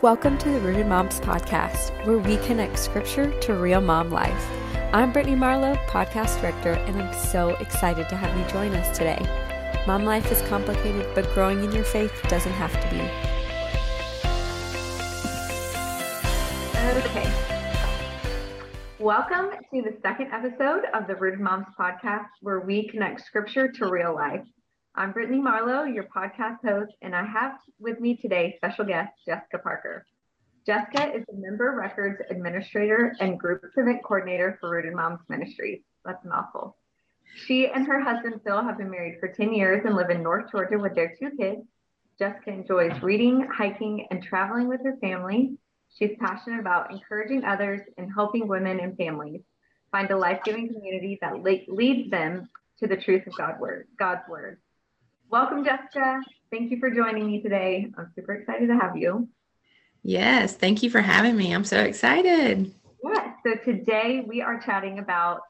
Welcome to the Rooted Moms podcast, where we connect scripture to real mom life. I'm Brittany Marlowe, podcast director, and I'm so excited to have you join us today. Mom life is complicated, but growing in your faith doesn't have to be. Okay. Welcome to the second episode of the Rooted Moms podcast, where we connect scripture to real life. I'm Brittany Marlowe, your podcast host, and I have with me today special guest Jessica Parker. Jessica is the Member Records Administrator and Group Event Coordinator for Rooted Moms Ministries. That's a mouthful. She and her husband Phil have been married for 10 years and live in North Georgia with their two kids. Jessica enjoys reading, hiking, and traveling with her family. She's passionate about encouraging others and helping women and families find a life giving community that leads them to the truth of. God's word. Welcome, Jessica. Thank you for joining me today. I'm super excited to have you. Yes, thank you for having me. I'm so excited. Yes, so today we are chatting about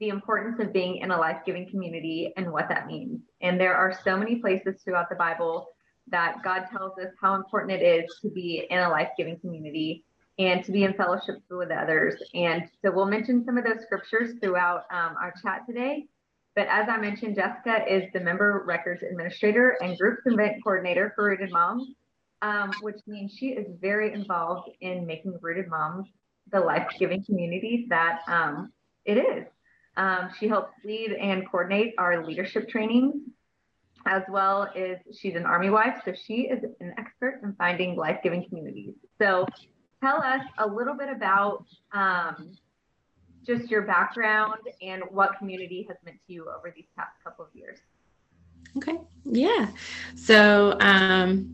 the importance of being in a life giving community and what that means. And there are so many places throughout the Bible that God tells us how important it is to be in a life giving community and to be in fellowship with others. And so we'll mention some of those scriptures throughout um, our chat today. But as I mentioned, Jessica is the member records administrator and group event coordinator for Rooted Moms, um, which means she is very involved in making Rooted Moms the life giving community that um, it is. Um, she helps lead and coordinate our leadership trainings, as well as she's an Army wife. So she is an expert in finding life giving communities. So tell us a little bit about um, just your background and what community has meant to you over these past couple of years. Okay. Yeah. So, um,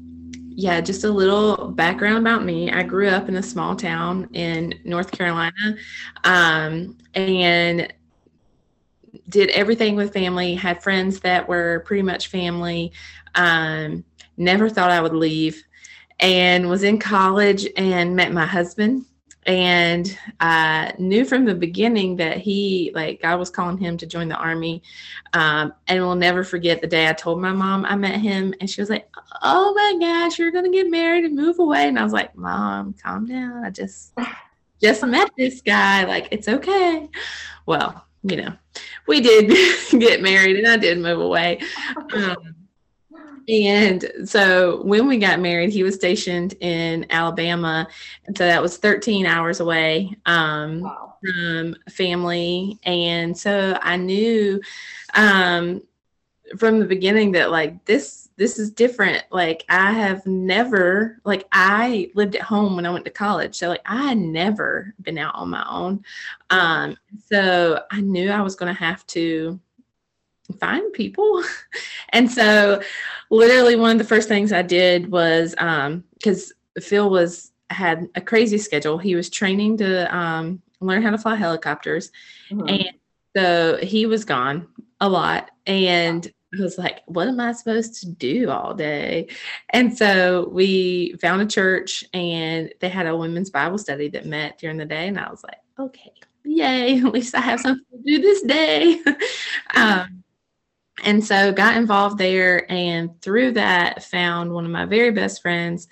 yeah, just a little background about me. I grew up in a small town in North Carolina um, and did everything with family, had friends that were pretty much family. Um, never thought I would leave and was in college and met my husband and I knew from the beginning that he, like, God was calling him to join the army. Um, and we'll never forget the day I told my mom I met him, and she was like, "Oh my gosh, you're gonna get married and move away." And I was like, "Mom, calm down. I just just met this guy. Like, it's okay." Well, you know, we did get married, and I did move away. Um, and so when we got married, he was stationed in Alabama. And so that was 13 hours away um, wow. from family. And so I knew um, from the beginning that like this this is different like i have never like i lived at home when i went to college so like i had never been out on my own um so i knew i was going to have to find people. and so, literally, one of the first things I did was because um, Phil was had a crazy schedule. He was training to um, learn how to fly helicopters, mm-hmm. and so he was gone a lot. And I was like, what am I supposed to do all day? And so we found a church and they had a women's Bible study that met during the day. And I was like, okay, yay, at least I have something to do this day. um, and so got involved there and through that found one of my very best friends.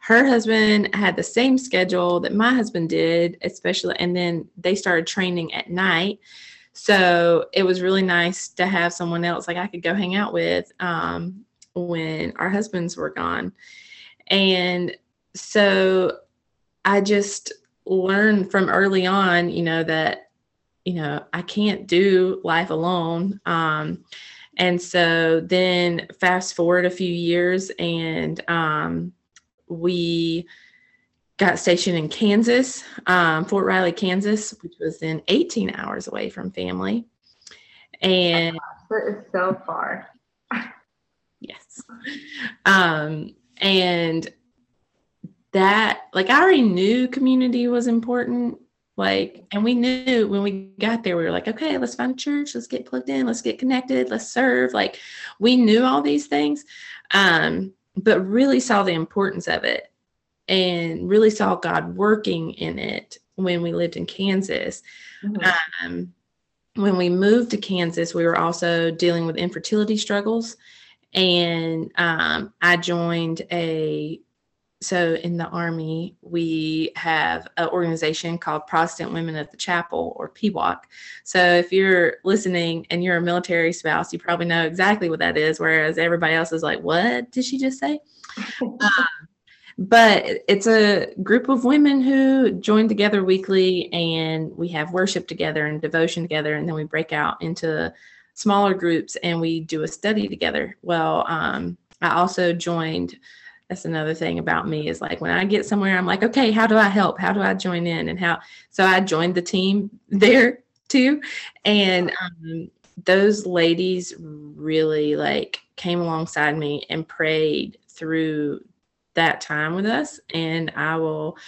Her husband had the same schedule that my husband did especially and then they started training at night. So it was really nice to have someone else like i could go hang out with um, when our husbands were gone. And so i just learned from early on you know that you know i can't do life alone. Um, and so then fast forward a few years and um, we got stationed in Kansas, um, Fort Riley, Kansas, which was then 18 hours away from family. And that is so far. yes. Um, and that, like, I already knew community was important like, and we knew when we got there, we were like, okay, let's find a church, let's get plugged in, let's get connected, let's serve. Like, we knew all these things, um, but really saw the importance of it and really saw God working in it when we lived in Kansas. Mm-hmm. Um, when we moved to Kansas, we were also dealing with infertility struggles. And um, I joined a so in the army we have an organization called protestant women of the chapel or pwoc so if you're listening and you're a military spouse you probably know exactly what that is whereas everybody else is like what did she just say? Um, but it's a group of women who join together weekly and we have worship together and devotion together and then we break out into smaller groups and we do a study together. Well um, i also joined that's another thing about me is like when I get somewhere, I'm like, okay, how do I help? How do I join in? And how? So I joined the team there too, and um, those ladies really like came alongside me and prayed through that time with us, and I will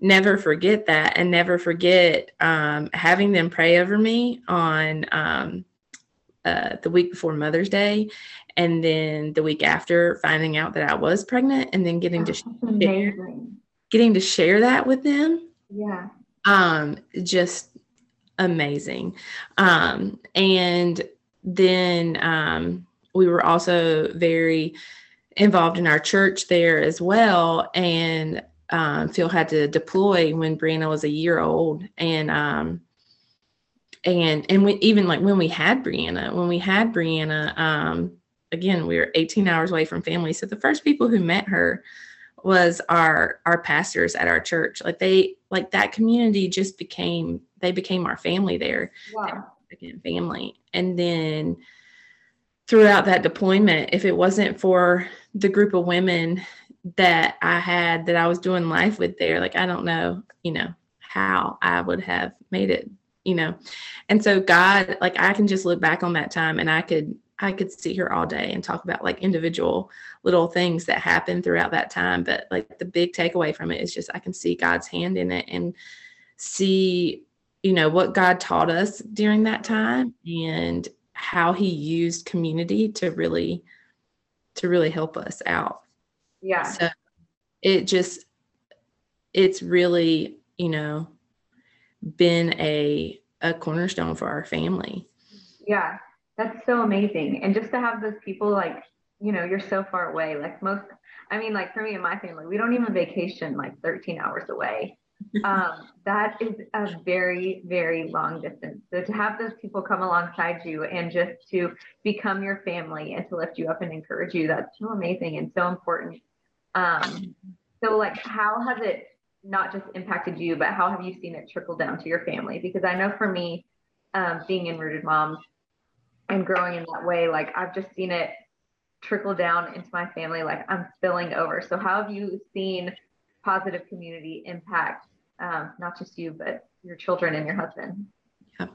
never forget that and never forget um, having them pray over me on um, uh, the week before Mother's Day and then the week after finding out that I was pregnant and then getting to share, getting to share that with them. Yeah. Um just amazing. Um and then um we were also very involved in our church there as well and um, Phil had to deploy when Brianna was a year old and um and and we, even like when we had Brianna when we had Brianna um again, we were 18 hours away from family. So the first people who met her was our our pastors at our church. Like they like that community just became they became our family there. Wow. Again, family. And then throughout that deployment, if it wasn't for the group of women that I had that I was doing life with there, like I don't know, you know, how I would have made it, you know. And so God, like I can just look back on that time and I could I could sit here all day and talk about like individual little things that happened throughout that time. But like the big takeaway from it is just I can see God's hand in it and see, you know, what God taught us during that time and how he used community to really to really help us out. Yeah. So it just it's really, you know, been a a cornerstone for our family. Yeah. That's so amazing. And just to have those people like, you know, you're so far away. Like most, I mean, like for me and my family, we don't even vacation like 13 hours away. um, that is a very, very long distance. So to have those people come alongside you and just to become your family and to lift you up and encourage you, that's so amazing and so important. Um, so like, how has it not just impacted you, but how have you seen it trickle down to your family? Because I know for me, um, being in Rooted Moms, and growing in that way, like I've just seen it trickle down into my family. Like I'm spilling over. So how have you seen positive community impact um, not just you, but your children and your husband? Yeah.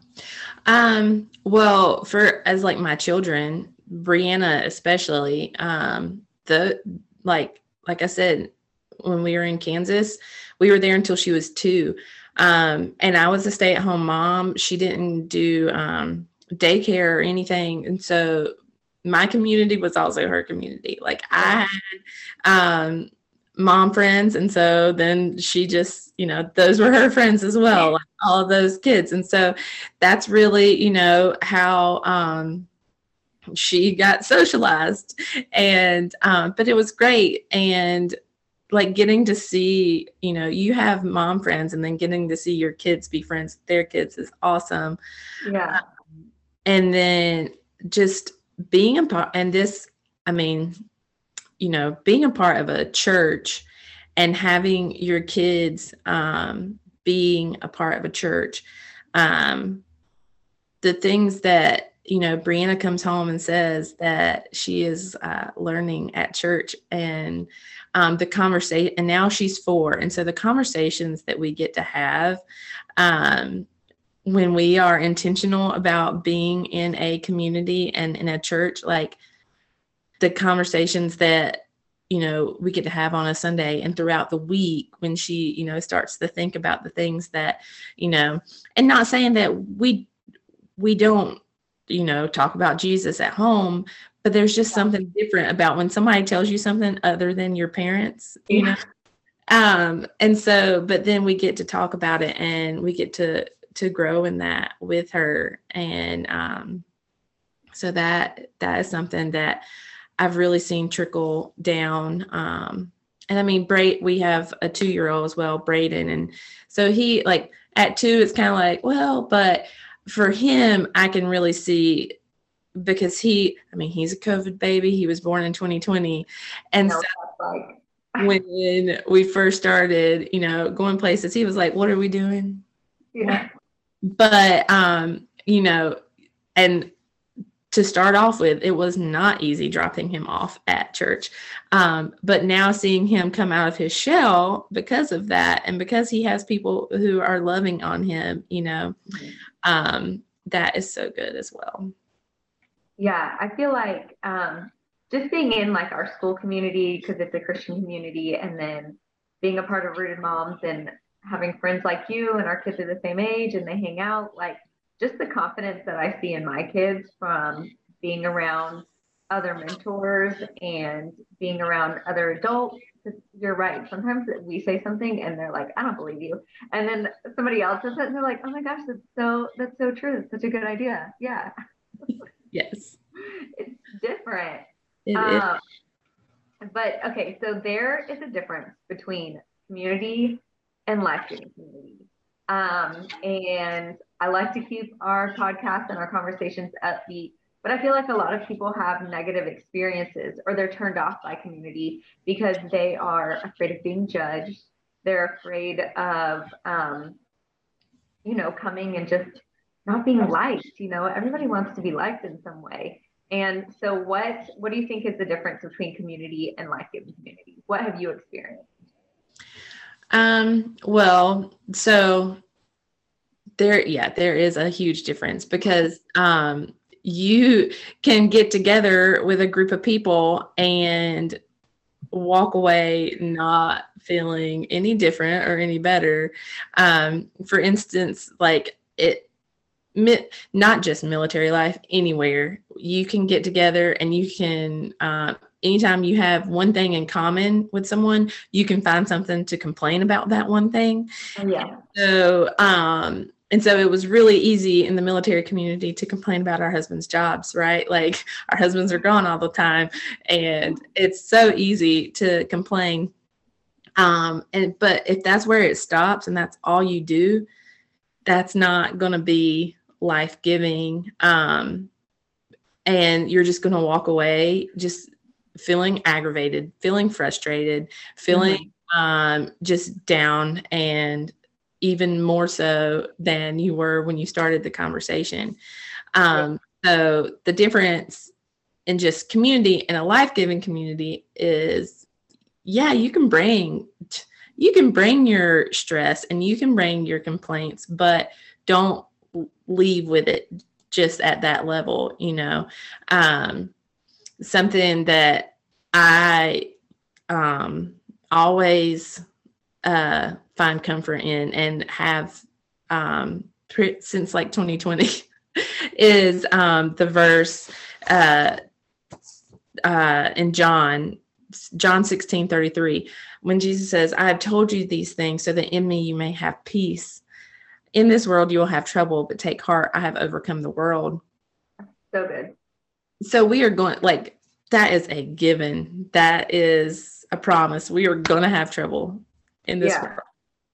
Um, well, for as like my children, Brianna especially, um, the like like I said, when we were in Kansas, we were there until she was two. Um, and I was a stay-at-home mom. She didn't do um, daycare or anything. And so my community was also her community. Like I had um, mom friends. And so then she just, you know, those were her friends as well, like all of those kids. And so that's really, you know, how um, she got socialized. And, um, but it was great. And like getting to see, you know, you have mom friends and then getting to see your kids be friends with their kids is awesome. Yeah and then just being a part and this i mean you know being a part of a church and having your kids um, being a part of a church um, the things that you know brianna comes home and says that she is uh, learning at church and um, the conversation and now she's four. And so the conversations that we get to have um, when we are intentional about being in a community and in a church, like the conversations that you know we get to have on a sunday and throughout the week when she you know starts to think about the things that you know and not saying that we we don't you know talk about jesus at home but there's just something different about when somebody tells you something other than your parents you know? Um and so but then we get to talk about it and we get to to grow in that with her. And um, so that that is something that i've really seen trickle down. Um, and I mean, Braid, we have a two year old as well, Braden. And so he, like, at two, it's kind of like, well, but for him, I can really see because he, I mean, he's a COVID baby. He was born in 2020. And so when we first started, you know, going places, he was like, what are we doing? Yeah. But, um, you know, and to start off with, it was not easy dropping him off at church. Um, but now seeing him come out of his shell because of that, and because he has people who are loving on him, you know, mm-hmm. um, that is so good as well. Yeah, I feel like um, just being in like our school community because it's a Christian community, and then being a part of Rooted Moms and having friends like you and our kids are the same age and they hang out, like just the confidence that I see in my kids from being around other mentors and being around other adults. You're right. Sometimes we say something and they're like, I don't believe you. And then somebody else says it and they're like, oh my gosh, that's so, that's so true. It's such a good idea. Yeah. Yes. it's different. It um, but okay, so there is a difference between community and life giving community. Um, and I like to keep our podcast and our conversations upbeat, but I feel like a lot of people have negative experiences or they're turned off by community because they are afraid of being judged. They're afraid of, um, you know, coming and just not being liked. You know, everybody wants to be liked in some way. And so, what what do you think is the difference between community and life giving community? What have you experienced? Um, well, so there, yeah, there is a huge difference because um, you can get together with a group of people and walk away not feeling any different or any better. Um, for instance, like it, not just military life, anywhere you can get together and you can uh, anytime you have one thing in common with someone, you can find something to complain about that one thing. Yeah. So, um, and so it was really easy in the military community to complain about our husbands' jobs, right? Like our husbands are gone all the time, and it's so easy to complain. Um, and but if that's where it stops and that's all you do, that's not going to be life giving. Um, and you're just going to walk away just feeling aggravated, feeling frustrated, feeling mm-hmm. um, just down, and even more so than you were when you started the conversation. Um, so the difference in just community and a life-giving community is, yeah, you can bring you can bring your stress and you can bring your complaints, but don't leave with it just at that level, you know. Um, something that I um, always uh, find comfort in and have um, since like 2020 is um, the verse uh, uh, in John, John 16 33, when Jesus says, I have told you these things so that in me you may have peace. In this world you will have trouble, but take heart, I have overcome the world. So good. So we are going like that is a given. That is a promise. We are going to have trouble in this yeah. world.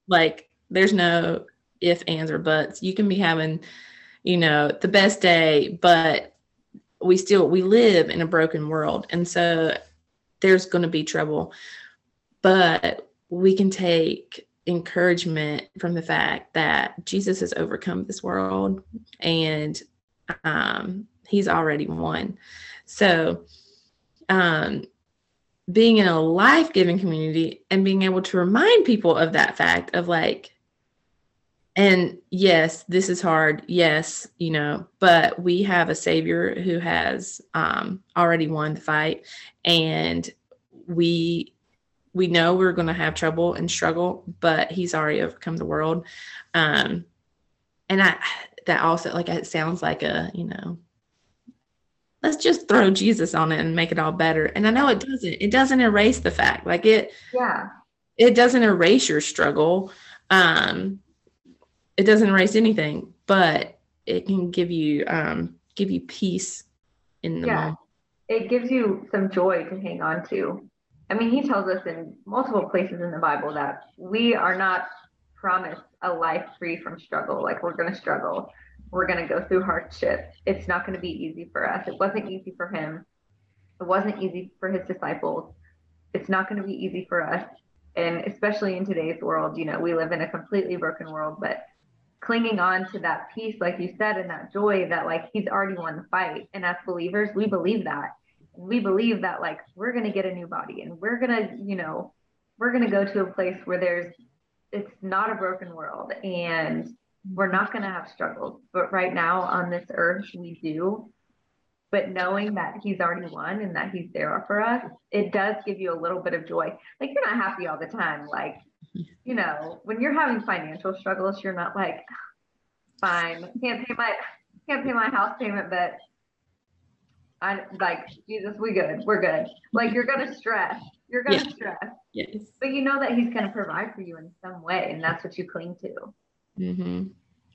Like, there's no if, ands, or buts. You can be having, you know, the best day, but we still we live in a broken world, and so there's going to be trouble. But we can take encouragement from the fact that Jesus has overcome this world, and um, He's already won. So um, being in a life giving community and being able to remind people of that fact of like, and yes, this is hard. Yes, you know, but we have a savior who has um, already won the fight, and we we know we're going to have trouble and struggle, but he's already overcome the world. Um, and I that also like it sounds like a you know let's just throw Jesus on it and make it all better. And I know it doesn't. It doesn't erase the fact. Like it yeah. It doesn't erase your struggle. Um it doesn't erase anything, but it can give you um give you peace in the yeah. moment. It gives you some joy to hang on to. I mean, he tells us in multiple places in the Bible that we are not promised a life free from struggle. Like we're going to struggle. We're going to go through hardship. It's not going to be easy for us. It wasn't easy for him. It wasn't easy for his disciples. It's not going to be easy for us. And especially in today's world, you know, we live in a completely broken world, but clinging on to that peace, like you said, and that joy that like he's already won the fight. And as believers, we believe that. We believe that like we're going to get a new body and we're going to, you know, we're going to go to a place where there's, it's not a broken world and we're not going to have struggles. But right now on this earth, we do but knowing that he's already won and that he's there for us, it does give you a little bit of joy. Like you're not happy all the time. Like, you know, when you're having financial struggles, you're not like, fine, can't pay my can't pay my house payment, but I like Jesus, we good, we're good. Like you're gonna stress, you're gonna yeah. stress. Yes. But you know that He's gonna provide for you in some way, and that's what you cling to. Mm-hmm.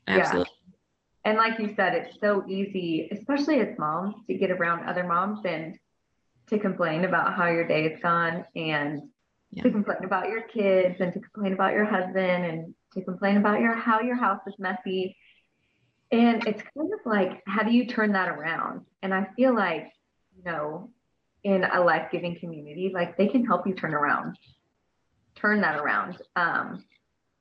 Absolutely. Yeah and like you said, it's so easy, especially as moms, to get around other moms and to complain about how your day has gone and yeah. to complain about your kids and to complain about your husband and to complain about your how your house is messy. And it's kind of like, how do you turn that around? And I feel like, you know, in a life-giving community, like they can help you turn around, turn that around. Um,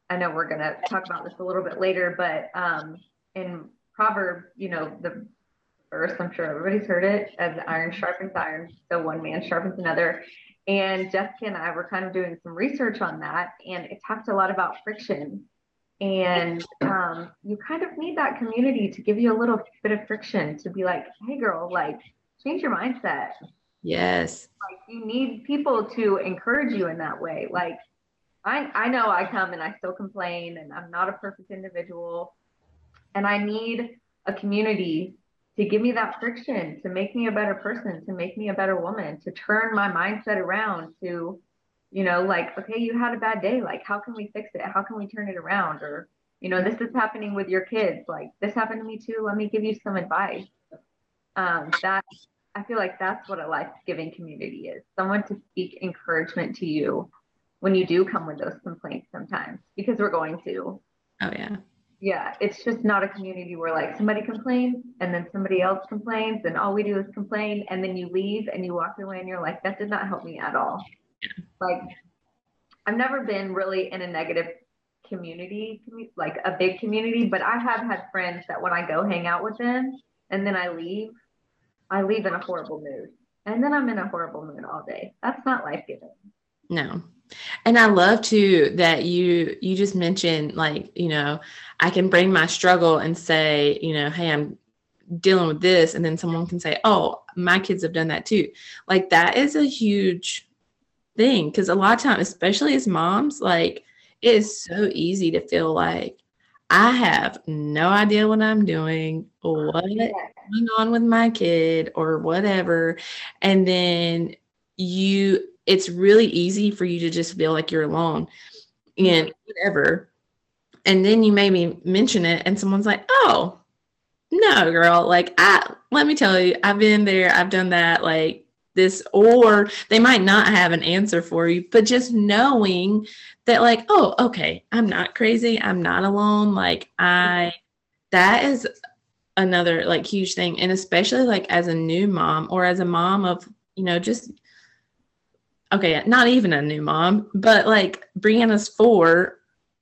I know we're gonna talk about this a little bit later, but um, in proverb, you know, the verse, I'm sure everybody's heard it, as iron sharpens iron, so one man sharpens another. And Jessica and I were kind of doing some research on that, and it talked a lot about friction. And um, you kind of need that community to give you a little bit of friction to be like, hey, girl, like, change your mindset. Yes. Like, you need people to encourage you in that way. Like, I, I know I come and I still complain, and I'm not a perfect individual and I need a community to give me that friction, to make me a better person, to make me a better woman, to turn my mindset around to, you know, like, okay, you had a bad day. Like, how can we fix it? How can we turn it around? Or, you know, this is happening with your kids. Like, this happened to me too. Let me give you some advice. Um, that I feel like that's what a life giving community is someone to speak encouragement to you when you do come with those complaints sometimes, because we're going to. Oh, yeah yeah, it's just not a community where like somebody complains and then somebody else complains and all we do is complain and then you leave and you walk away and you're like, that did not help me at all. Like, I've never been really in a negative community, like a big community, but I have had friends that when I go hang out with them and then I leave, I leave in a horrible mood. And then I'm in a horrible mood all day. That's not life giving. No, and i love too that you you just mentioned like you know i can bring my struggle and say you know hey i'm dealing with this and then someone can say oh my kids have done that too like that is a huge thing because a lot of times especially as moms like it is so easy to feel like i have no idea what i'm doing or what's going on with my kid or whatever. And then you it's really easy for you to just feel like you're alone and mm-hmm. whatever. And then you maybe mention it and someone's like, oh, no, girl, like I let me tell you, I've been there, I've done that, like this, or they might not have an answer for you, but just knowing that, like, oh, okay, I'm not crazy, I'm not alone. Like, I that is another like huge thing. And especially like as a new mom or as a mom of, you know, just okay, not even a new mom, but like Brianna's four,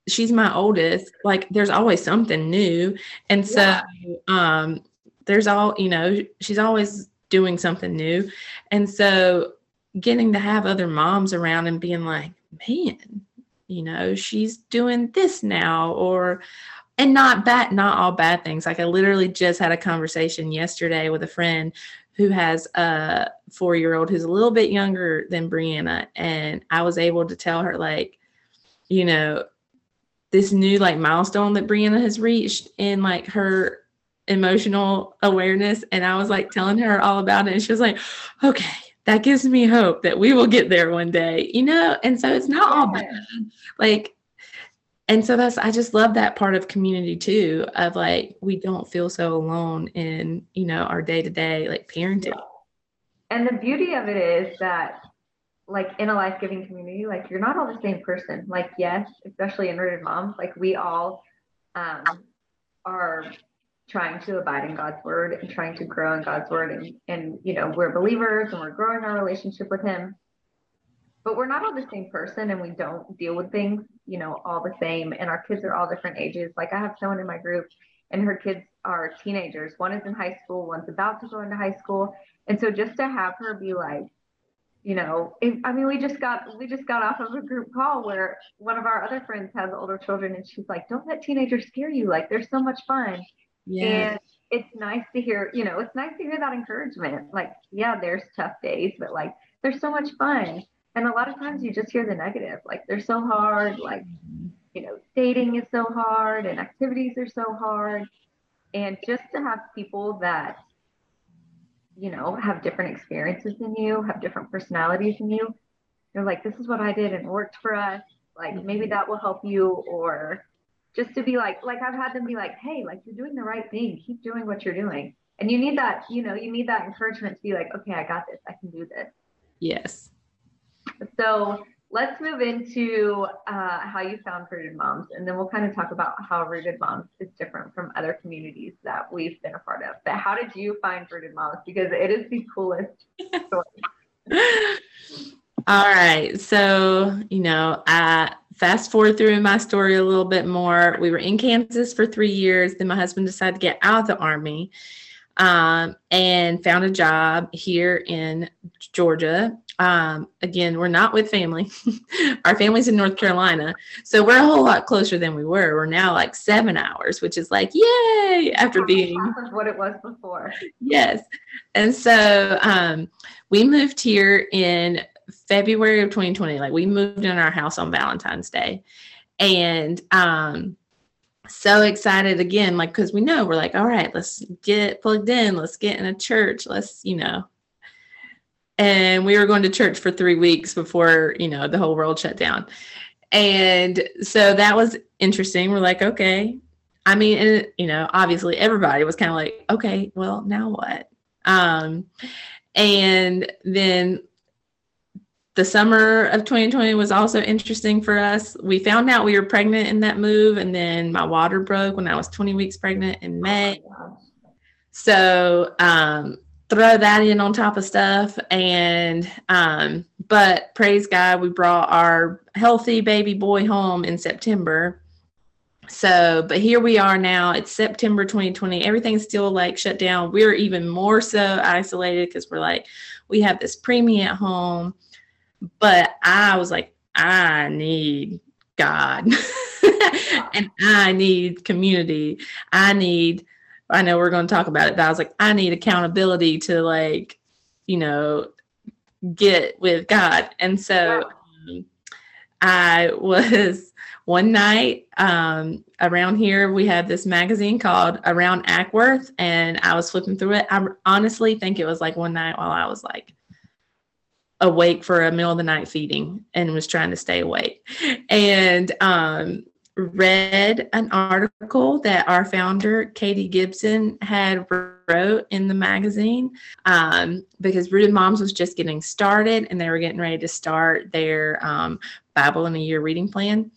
she's my oldest. Like there's always something new. And so yeah. um there's all, you know, she's always doing something new. And so getting to have other moms around and being like, man, you know, she's doing this now or and not bad not all bad things like i literally just had a conversation yesterday with a friend who has a four year old who's a little bit younger than Brianna. And I was able to tell her, like, you know, this new like milestone that Brianna has reached in like her emotional awareness. And I was like telling her all about it. And she was like, okay, that gives me hope that we will get there one day, you know? And so it's not all bad. Like, and so that's i just love that part of community too of like we don't feel so alone in you know our day-to-day like parenting and the beauty of it is that like in a life giving community, like you're not all the same person. Like, yes, especially in rooted moms, like we all um, are trying to abide in God's word and trying to grow in God's word. And, and, you know, we're believers and we're growing our relationship with Him. But we're not all the same person and we don't deal with things, you know, all the same. And our kids are all different ages. Like, I have someone in my group and her kids are teenagers. One is in high school, one's about to go into high school. And so just to have her be like, you know, if, I mean, we just got we just got off of a group call where one of our other friends has older children, and she's like, "Don't let teenagers scare you. Like, they're so much fun." Yeah. And it's nice to hear, you know, it's nice to hear that encouragement. Like, yeah, there's tough days, but like, there's so much fun. And a lot of times you just hear the negative, like they're so hard, like, mm-hmm. you know, dating is so hard and activities are so hard. And just to have people that you know, have different experiences than you, have different personalities than you. They're like, this is what I did and it worked for us. Like maybe mm-hmm. that will help you, or just to be like, like I've had them be like, hey, like you're doing the right thing. Keep doing what you're doing. And you need that, you know, you need that encouragement to be like, okay, I got this. I can do this. Yes. So let's move into uh, how you found Rooted Moms, and then we'll kind of talk about how Rooted Moms is different from other communities that we've been a part of. But how did you find Rooted Moms? Because it is the coolest story. All right. So, you know, I fast forward through my story a little bit more. We were in Kansas for three years. Then my husband decided to get out of the Army um, and found a job here in Georgia um, again, we're not with family. Our family's in North Carolina. So we're a whole lot closer than we were. We're now like seven hours, which is like, yay, after being what it was before. Yes. And so um, we moved here in February of 2020. Like we moved in our house on Valentine's Day. And um, so excited again, like, because we know we're like, all right, let's get plugged in, let's get in a church, let's, you know, and we were going to church for three weeks before you know the whole world shut down and so that was interesting we're like okay i mean and you know obviously everybody was kind of like okay well now what um and then the summer of 2020 was also interesting for us. We found out we were pregnant in that move and then my water broke when i was 20 weeks pregnant in may. oh so um throw that in on top of stuff and um but praise god we brought our healthy baby boy home in september. So but here we are now. It's september 2020 everything's still like shut down. We're even more so isolated because we're like we have this preemie at home but i was like i need god and i need community i need I know we're going to talk about it, but I was like, I need accountability to like, you know, get with God. And so um, I was one night um, around here, we had this magazine called Around Acworth, and I was flipping through it. I honestly think it was like one night while I was like awake for a middle of the night feeding and was trying to stay awake. And um, read an article that our founder katie gibson had wrote in the magazine um, because rooted moms was just getting started and they were getting ready to start their um, bible in a year reading plan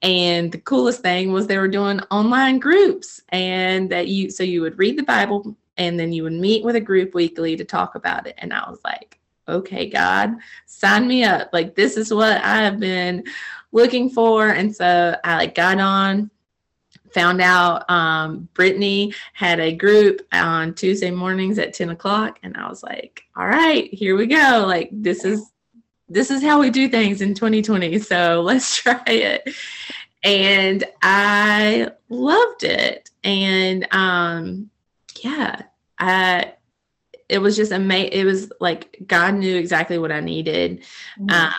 and the coolest thing was they were doing online groups and that you so you would read the bible and then you would meet with a group weekly to talk about it and i was like okay god sign me up like this is what i have been looking for. And so I like got on, found out um, Brittany had a group on Tuesday mornings at 10 o'clock. And I was like, all right, here we go. Like this is this is how we do things in 2020. So let's try it. And I loved it. And um, yeah, I it was just amazing. It was like God knew exactly what I needed. Mm-hmm. Um,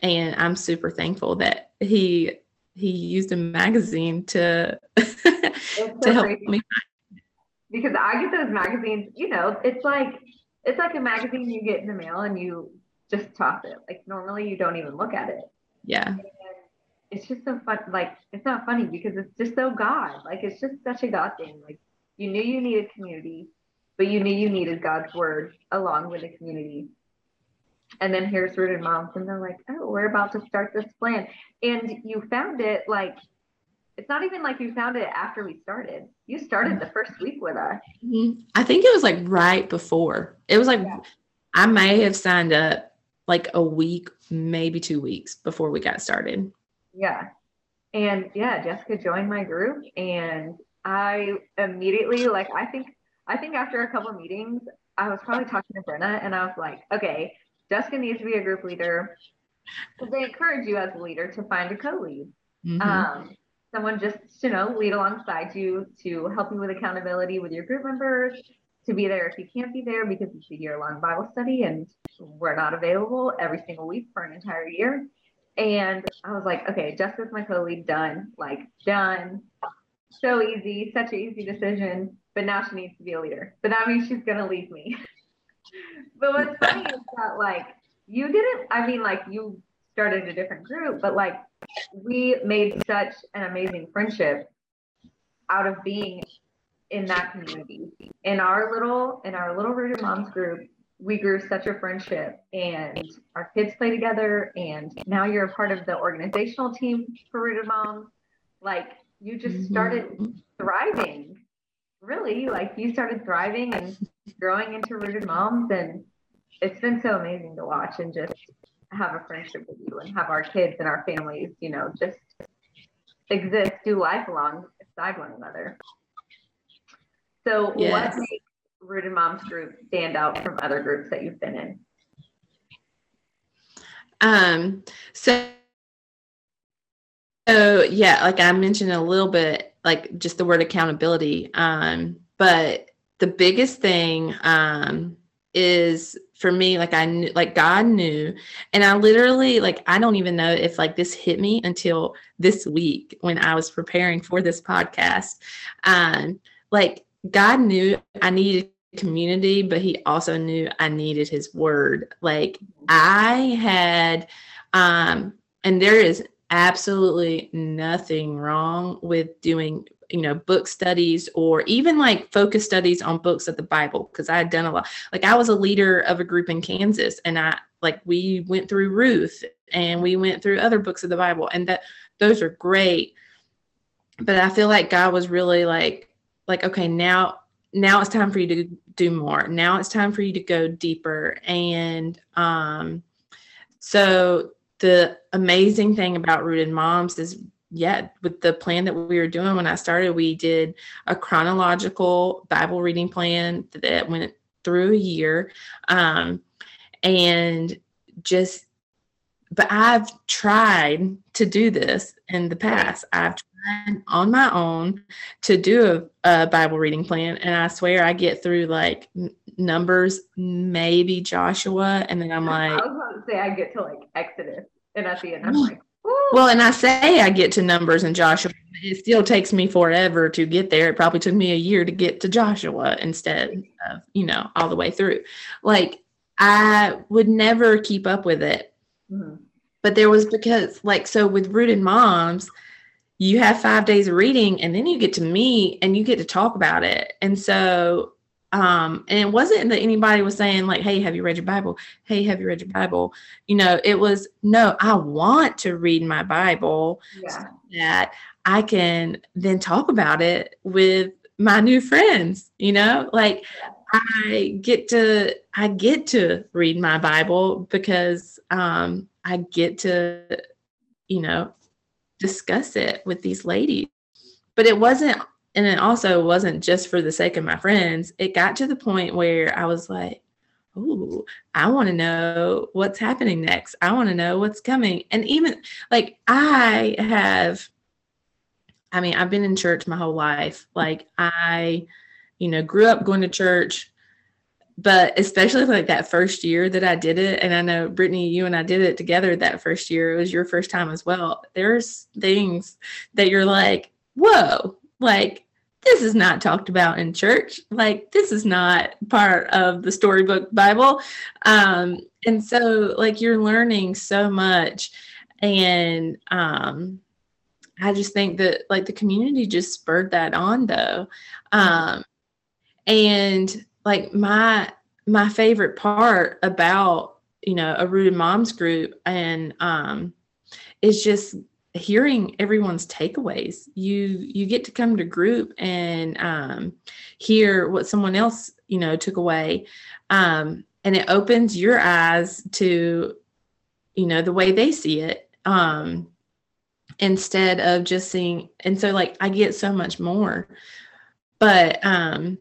and I'm super thankful that he he used a magazine to so to help crazy. me. Because I get those magazines, you know, it's like it's like a magazine you get in the mail and you just toss it. Like normally you don't even look at it. Yeah. And it's just so fun. Like it's not funny because it's just so God. Like it's just such a God thing. Like you knew you needed community, but you knew you needed God's word along with the community And then here's Rooted Moms, and they're like, oh, we're about to start this plan. And you found it like, it's not even like you found it after we started. You started the first week with us. Mm-hmm. I think it was like right before. It was like, yeah. I may have signed up like a week, maybe two weeks before we got started. Yeah. And yeah, Jessica joined my group and I immediately like I think I think after a couple meetings, I was probably talking to Brenna and I was like, okay, Jessica needs to be a group leader. Because they encourage you as a leader to find a co-lead. Mm-hmm. Um, someone just to know lead alongside you to help you with accountability with your group members, to be there if you can't be there because it's a year-long Bible study and we're not available every single week for an entire year. And I was like, okay, Jessica's my co-lead, done, like done. So easy, such an easy decision. But now she needs to be a leader. But that means she's gonna leave me. but what's funny is that like you didn't, I mean, like you started a different group, but like we made such an amazing friendship out of being in that community. In our little, in our little rooted moms group, we grew such a friendship and our kids play together and now you're a part of the organizational team for rooted moms like you just mm-hmm. started thriving really like you started thriving and growing into rooted moms and it's been so amazing to watch and just have a friendship with you and have our kids and our families you know just exist do life alongside one another so yes. what makes Rooted Moms group stand out from other groups that you've been in? Um, so, so yeah, like I mentioned a little bit, like just the word accountability. Um, but the biggest thing um, is for me, like I knew, like God knew, and I literally, like I don't even know if like this hit me until this week when I was preparing for this podcast. Um, like God knew I needed community, but he also knew I needed his word. Like I had, um, and there is absolutely nothing wrong with doing you know book studies or even like focus studies on books of the bible because i had done a lot. Like i was a leader of a group in kansas and i like we went through ruth and we went through other books of the bible and that those are great. But i feel like god was really like like okay now now it's time for you to do more. Now it's time for you to go deeper. And um so the amazing thing about rooted moms is yeah with the plan that we were doing when i started we did a chronological bible reading plan that went through a year. Um and just but i've tried to do this in the past. I've tried on my own to do a, a, Bible reading plan, and I swear I get through like Numbers, maybe Joshua, and then I'm like, I was about to say I get to like Exodus, and at the end I'm like, Ooh. well, and I say I get to Numbers and Joshua, it still takes me forever to get there. It probably took me a year to get to Joshua instead of you know all the way through. Like I would never keep up with it. Mm-hmm. But there was because, like, so with rooted moms, you have five days of reading and then you get to meet and you get to talk about it. And so, um, and it wasn't that anybody was saying, like, hey, have you read your Bible? Hey, have you read your Bible? You know, it was, no, I want to read my Bible yeah. so that I can then talk about it with my new friends, you know, like I get to I get to read my Bible because um I get to you know discuss it with these ladies. But it wasn't, and it also wasn't just for the sake of my friends. It got to the point where I was like, oh, I want to know what's happening next. I want to know what's coming. And even like I have, I mean, I've been in church my whole life. Like I, you know, grew up going to church but especially like that first year that I did it, and I know Brittany, you and I did it together that first year. It was your first time as well. There's things that you're like, whoa, like this is not talked about in church. Like this is not part of the storybook Bible. Um, and so like you're learning so much. And um I just think that like the community just spurred that on though. Um and like my my favorite part about you know, a rooted moms group and um it's just hearing everyone's takeaways. You you get to come to group and um hear what someone else, you know, took away. Um and it opens your eyes to you know the way they see it um instead of just seeing and so like i get so much more but um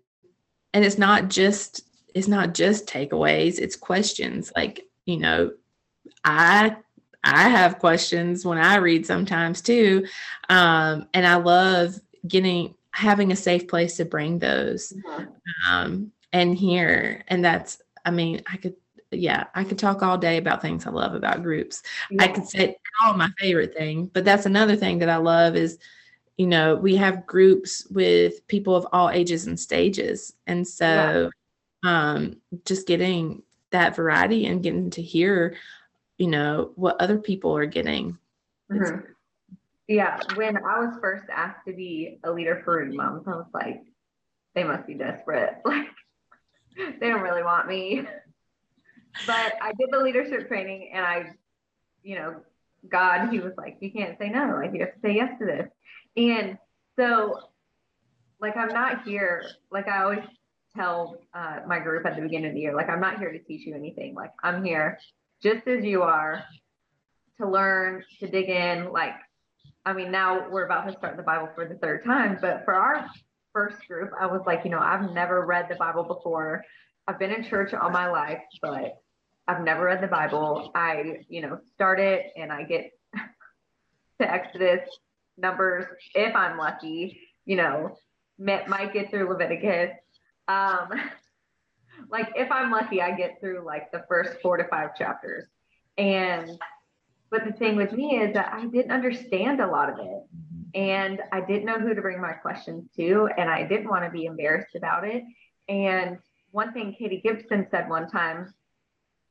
and it's not just it's not just takeaways it's questions like you know i i have questions when i read sometimes too um and i love getting having a safe place to bring those mm-hmm. um and here and that's i mean i could yeah, I could talk all day about things I love about groups. Yeah. I could say all my favorite thing, but that's another thing that I love is, you know, we have groups with people of all ages and stages. And so yeah. um just getting that variety and getting to hear, you know, what other people are getting. Mm-hmm. Yeah, when I was first asked to be a leader for moms, I was like, they must be desperate. Like they don't really want me but I did the leadership training and I, you know, God, he was like, you can't say no. Like, you have to say yes to this. And so, like, I'm not here, like, I always tell uh, my group at the beginning of the year, like, I'm not here to teach you anything. Like, I'm here just as you are to learn, to dig in. Like, I mean, now we're about to start the Bible for the third time, but for our first group, I was like, you know, I've never read the Bible before. I've been in church all my life, but I've never read the Bible. I, you know, start it and I get to Exodus, Numbers, if I'm lucky, you know, might get through Leviticus. Um, like if I'm lucky, I get through like the first four to five chapters. And but the thing with me is that I didn't understand a lot of it. And I didn't know who to bring my questions to, and I didn't want to be embarrassed about it. And one thing Katie Gibson said one time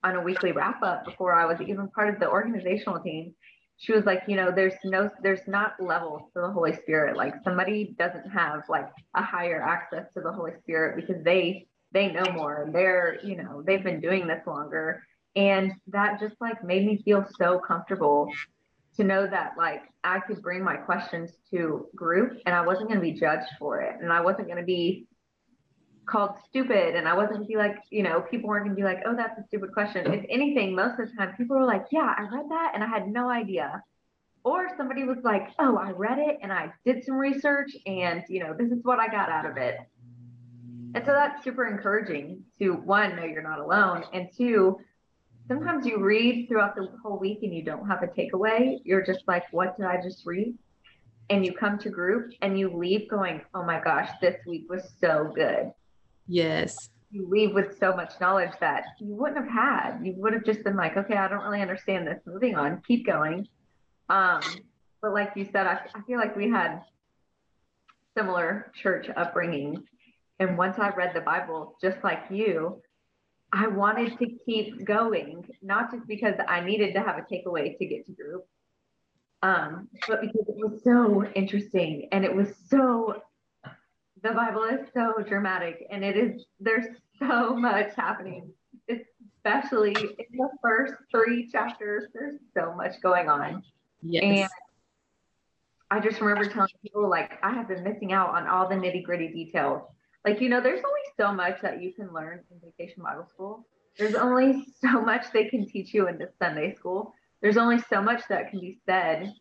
on a weekly wrap up before I was even part of the organizational team, she was like, you know, there's no, there's not levels to the Holy Spirit. Like somebody doesn't have like a higher access to the Holy Spirit because they, they know more. and They're, you know, they've been doing this longer. And that just like made me feel so comfortable to know that like I could bring my questions to group and I wasn't going to be judged for it. And I wasn't going to be called stupid and I wasn't gonna be like, you know, people weren't gonna be like, oh, that's a stupid question. If anything, most of the time people were like, yeah, I read that and I had no idea. Or somebody was like, oh, I read it and I did some research and, you know, this is what I got out of it. And so that's super encouraging to one, know you're not alone. And two, sometimes you read throughout the whole week and you don't have a takeaway. You're just like, what did I just read? And you come to group and you leave going, oh my gosh, this week was so good. Yes. You leave with so much knowledge that you wouldn't have had. You would have just been like, okay, I don't really understand this. Moving on, keep going. Um, but like you said, I, I feel like we had similar church upbringing. And once I read the Bible, just like you, I wanted to keep going, not just because I needed to have a takeaway to get to group, um, but because it was so interesting and it was so the Bible is so dramatic and it is, there's so much happening, especially in the first three chapters. There's so much going on. Yes. And I just remember telling people, like, I have been missing out on all the nitty gritty details. Like, you know, there's only so much that you can learn in vacation Bible school. There's only so much they can teach you in the Sunday school. There's only so much that can be said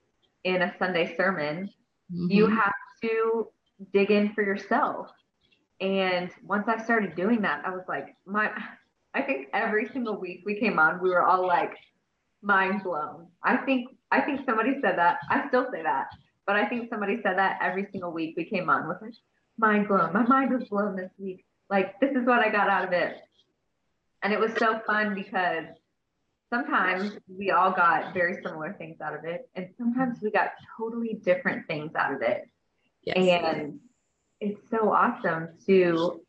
in a Sunday sermon. Mm-hmm. You have to dig in for yourself. And once I started doing that, I was like, my, I think every single week we came on, we were all like mind blown. I think, I think somebody said that. I still say that, but I think somebody said that every single week we came on with like, mind blown. My mind was blown this week. Like, this is what I got out of it. And it was so fun because sometimes we all got very similar things out of it. And sometimes we got totally different things out of it. Yes. And it's so awesome to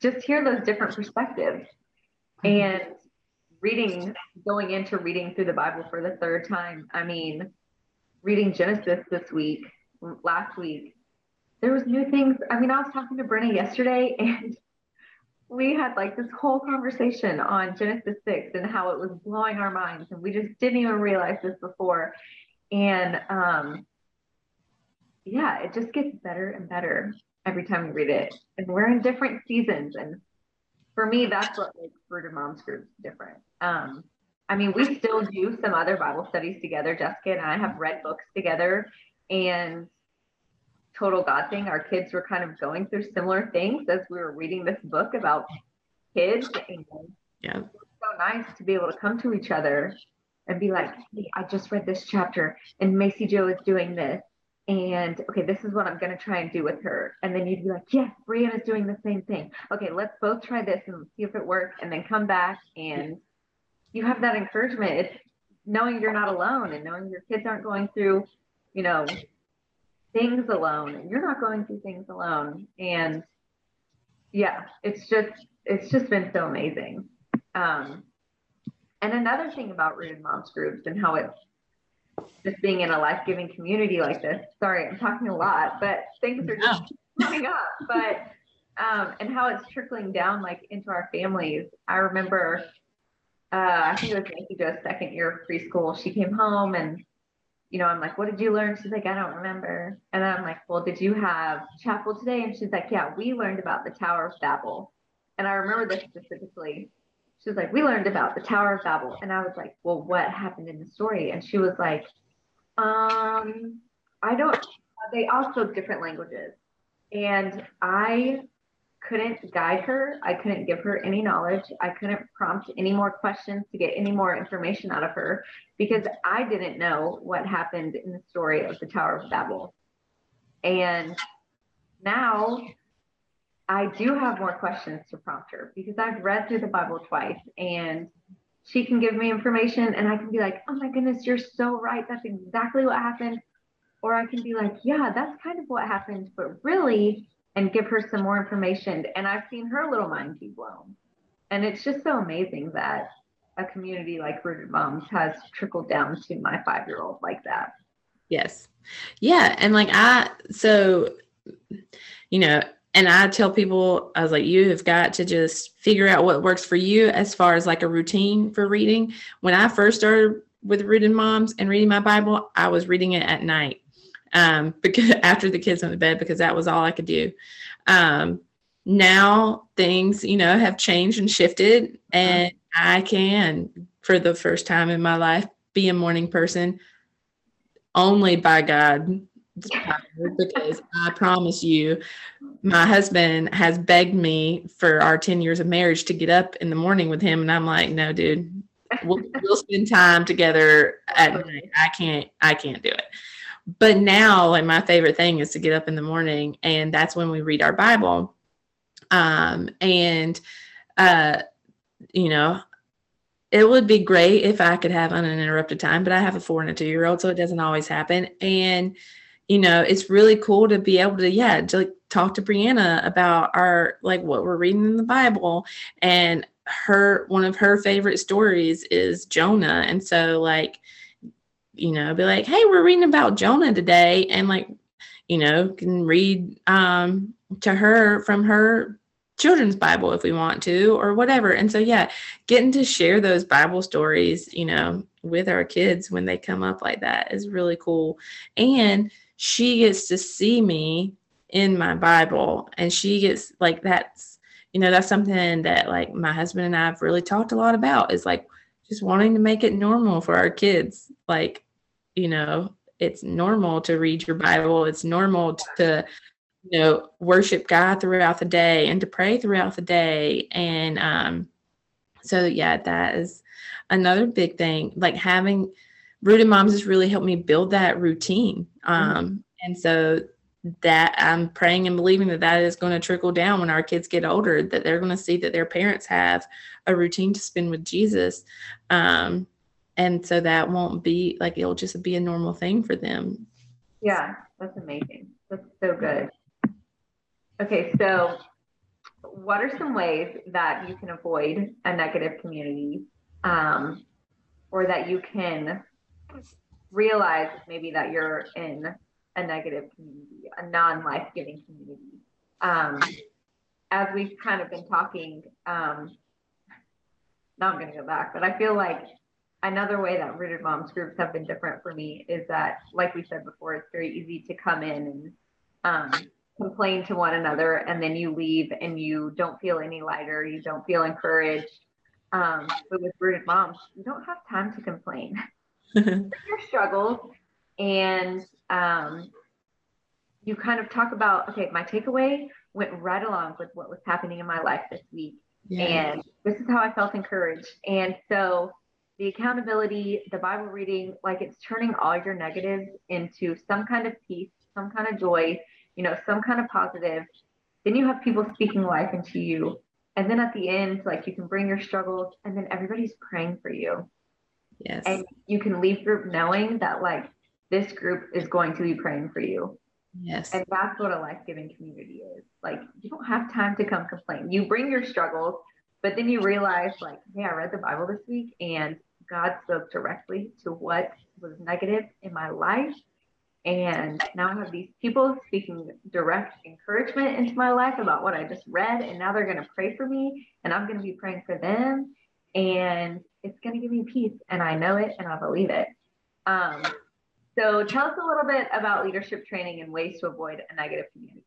just hear those different perspectives. Mm-hmm. And reading, going into reading through the Bible for the third time, I mean, reading Genesis this week, last week, there was new things. I mean, I was talking to Brenna yesterday and we had like this whole conversation on Genesis 6 and how it was blowing our minds and we just didn't even realize this before. And um yeah, it just gets better and better every time we read it. And we're in different seasons. And for me, that's what makes Rooted Moms groups different. Um, I mean, we still do some other Bible studies together. Jessica and I have read books together and total God thing. Our kids were kind of going through similar things as we were reading this book about kids. And yeah. so nice to be able to come to each other and be like, hey, I just read this chapter and Macy Joe is doing this. And okay, this is what I'm going to try and do with her. And then you'd be like, yes, Brianna's doing the same thing. Okay, let's both try this and see if it works. And then come back and you have that encouragement. It's knowing you're not alone and knowing your kids aren't going through, you know, things alone. And you're not going through things alone. And yeah it's just it's just been so amazing. Um, and another thing about rooted moms groups and how it's just being in a life-giving community like this sorry i'm talking a lot but things are just coming up. But um, and how it's trickling down like into our families. I remember uh, i think it was Nancy Joe's second year of preschool. She came home and you know, I'm like, what did you learn? She's like, I don't remember. And I'm like, well, did you have chapel today? And she's like, yeah, we learned about the Tower of Babel. And I remember this specifically. She was like, we learned about the Tower of Babel. And I was like, well, what happened in the story? And she was like, um, I don't, they all spoke different languages. And I couldn't guide her. I couldn't give her any knowledge. I couldn't prompt any more questions to get any more information out of her because I didn't know what happened in the story of the Tower of Babel. And now I do have more questions to prompt her because I've read through the Bible twice and she can give me information and I can be like, oh my goodness, you're so right. That's exactly what happened. Or I can be like, yeah, that's kind of what happened. But really, and give her some more information. And I've seen her little mind be blown. And it's just so amazing that a community like Rooted Moms has trickled down to my five year old like that. Yes. Yeah. And like I, so, you know, and I tell people, I was like, you have got to just figure out what works for you as far as like a routine for reading. When I first started with Rooted Moms and reading my Bible, I was reading it at night um, because after the kids went to bed because that was all I could do. Um, now things, you know, have changed and shifted, and I can, for the first time in my life, be a morning person only by God because I promise you, my husband has begged me for our 10 years of marriage to get up in the morning with him. And I'm like, no, dude, we'll, we'll spend time together at night. I can't, I can't do it but now like my favorite thing is to get up in the morning and that's when we read our bible. Um and uh you know it would be great if i could have uninterrupted time but i have a four and a two year old so it doesn't always happen. And you know it's really cool to be able to yeah to like, talk to brianna about our like what we're reading in the bible. And her one of her favorite stories is jonah. And so like you know, be like, hey, we're reading about Jonah today. And like, you know, can read um, to her from her children's Bible if we want to, or whatever. And so, yeah, getting to share those Bible stories, you know, with our kids when they come up like that is really cool. And she gets to see me in my Bible, and she gets like that's, you know, that's something that like my husband and I have really talked a lot about is like just wanting to make it normal for our kids. Like, you know it's normal to read your bible it's normal to you know worship god throughout the day and to pray throughout the day and um so yeah that is another big thing like having rooted moms has really helped me build that routine mm-hmm. um mm-hmm. and so that i'm praying and believing that that is going to trickle down when our kids get older that they're going to see that their parents have a routine to spend with jesus um and so that won't be like it'll just be a normal thing for them. Yeah that's amazing. That's so good. Okay so what are some ways that you can avoid a negative community um, or that you can realize maybe that you're in a negative community a non-life-giving community? Um, as we've kind of been talking, um, now I'm going to go back, but I feel like another way that rooted moms groups have been different for me is that, like we said before, it's very easy to come in and um, complain to one another, and then you leave and you don't feel any lighter, you don't feel encouraged. Um, but with rooted moms, you don't have time to complain. your struggles, and um, you kind of talk about, okay, my takeaway went right along with what was happening in my life this week. Yeah. And this is how I felt encouraged. And so the accountability, the Bible reading, like it's turning all your negatives into some kind of peace, some kind of joy, you know, some kind of positive. Then you have people speaking life into you. And then at the end, like you can bring your struggles and then everybody's praying for you. Yes. And you can leave group knowing that like this group is going to be praying for you. Yes. And that's what a life giving community is. Like, you don't have time to come complain. You bring your struggles, but then you realize, like, hey, I read the Bible this week and God spoke directly to what was negative in my life. And now I have these people speaking direct encouragement into my life about what I just read. And now they're going to pray for me and I'm going to be praying for them. And it's going to give me peace. And I know it and I believe it. Um, so tell us a little bit about leadership training and ways to avoid a negative community.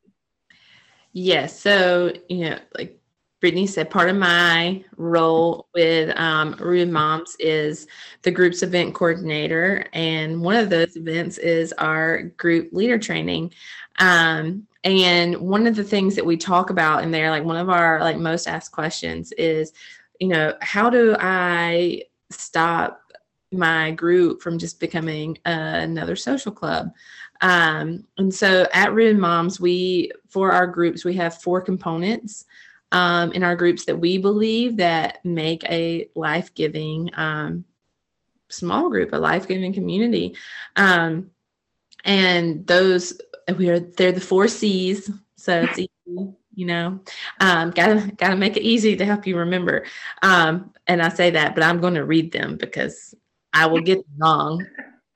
Yes. So, you know, like Brittany said, part of my role with um, Moms is the group's event coordinator. And one of those events is our group leader training. Um, and one of the things that we talk about in there, like one of our like most asked questions is, you know, how do I stop my group from just becoming uh, another social club. Um, and so at Rooted Moms, we for our groups we have four components um, in our groups that we believe that make a life giving um, small group, a life giving community. Um, and those we are they're the four C's, so it's easy you know um, gotta gotta make it easy to help you remember um, and i say that but i'm going to read them because I will get wrong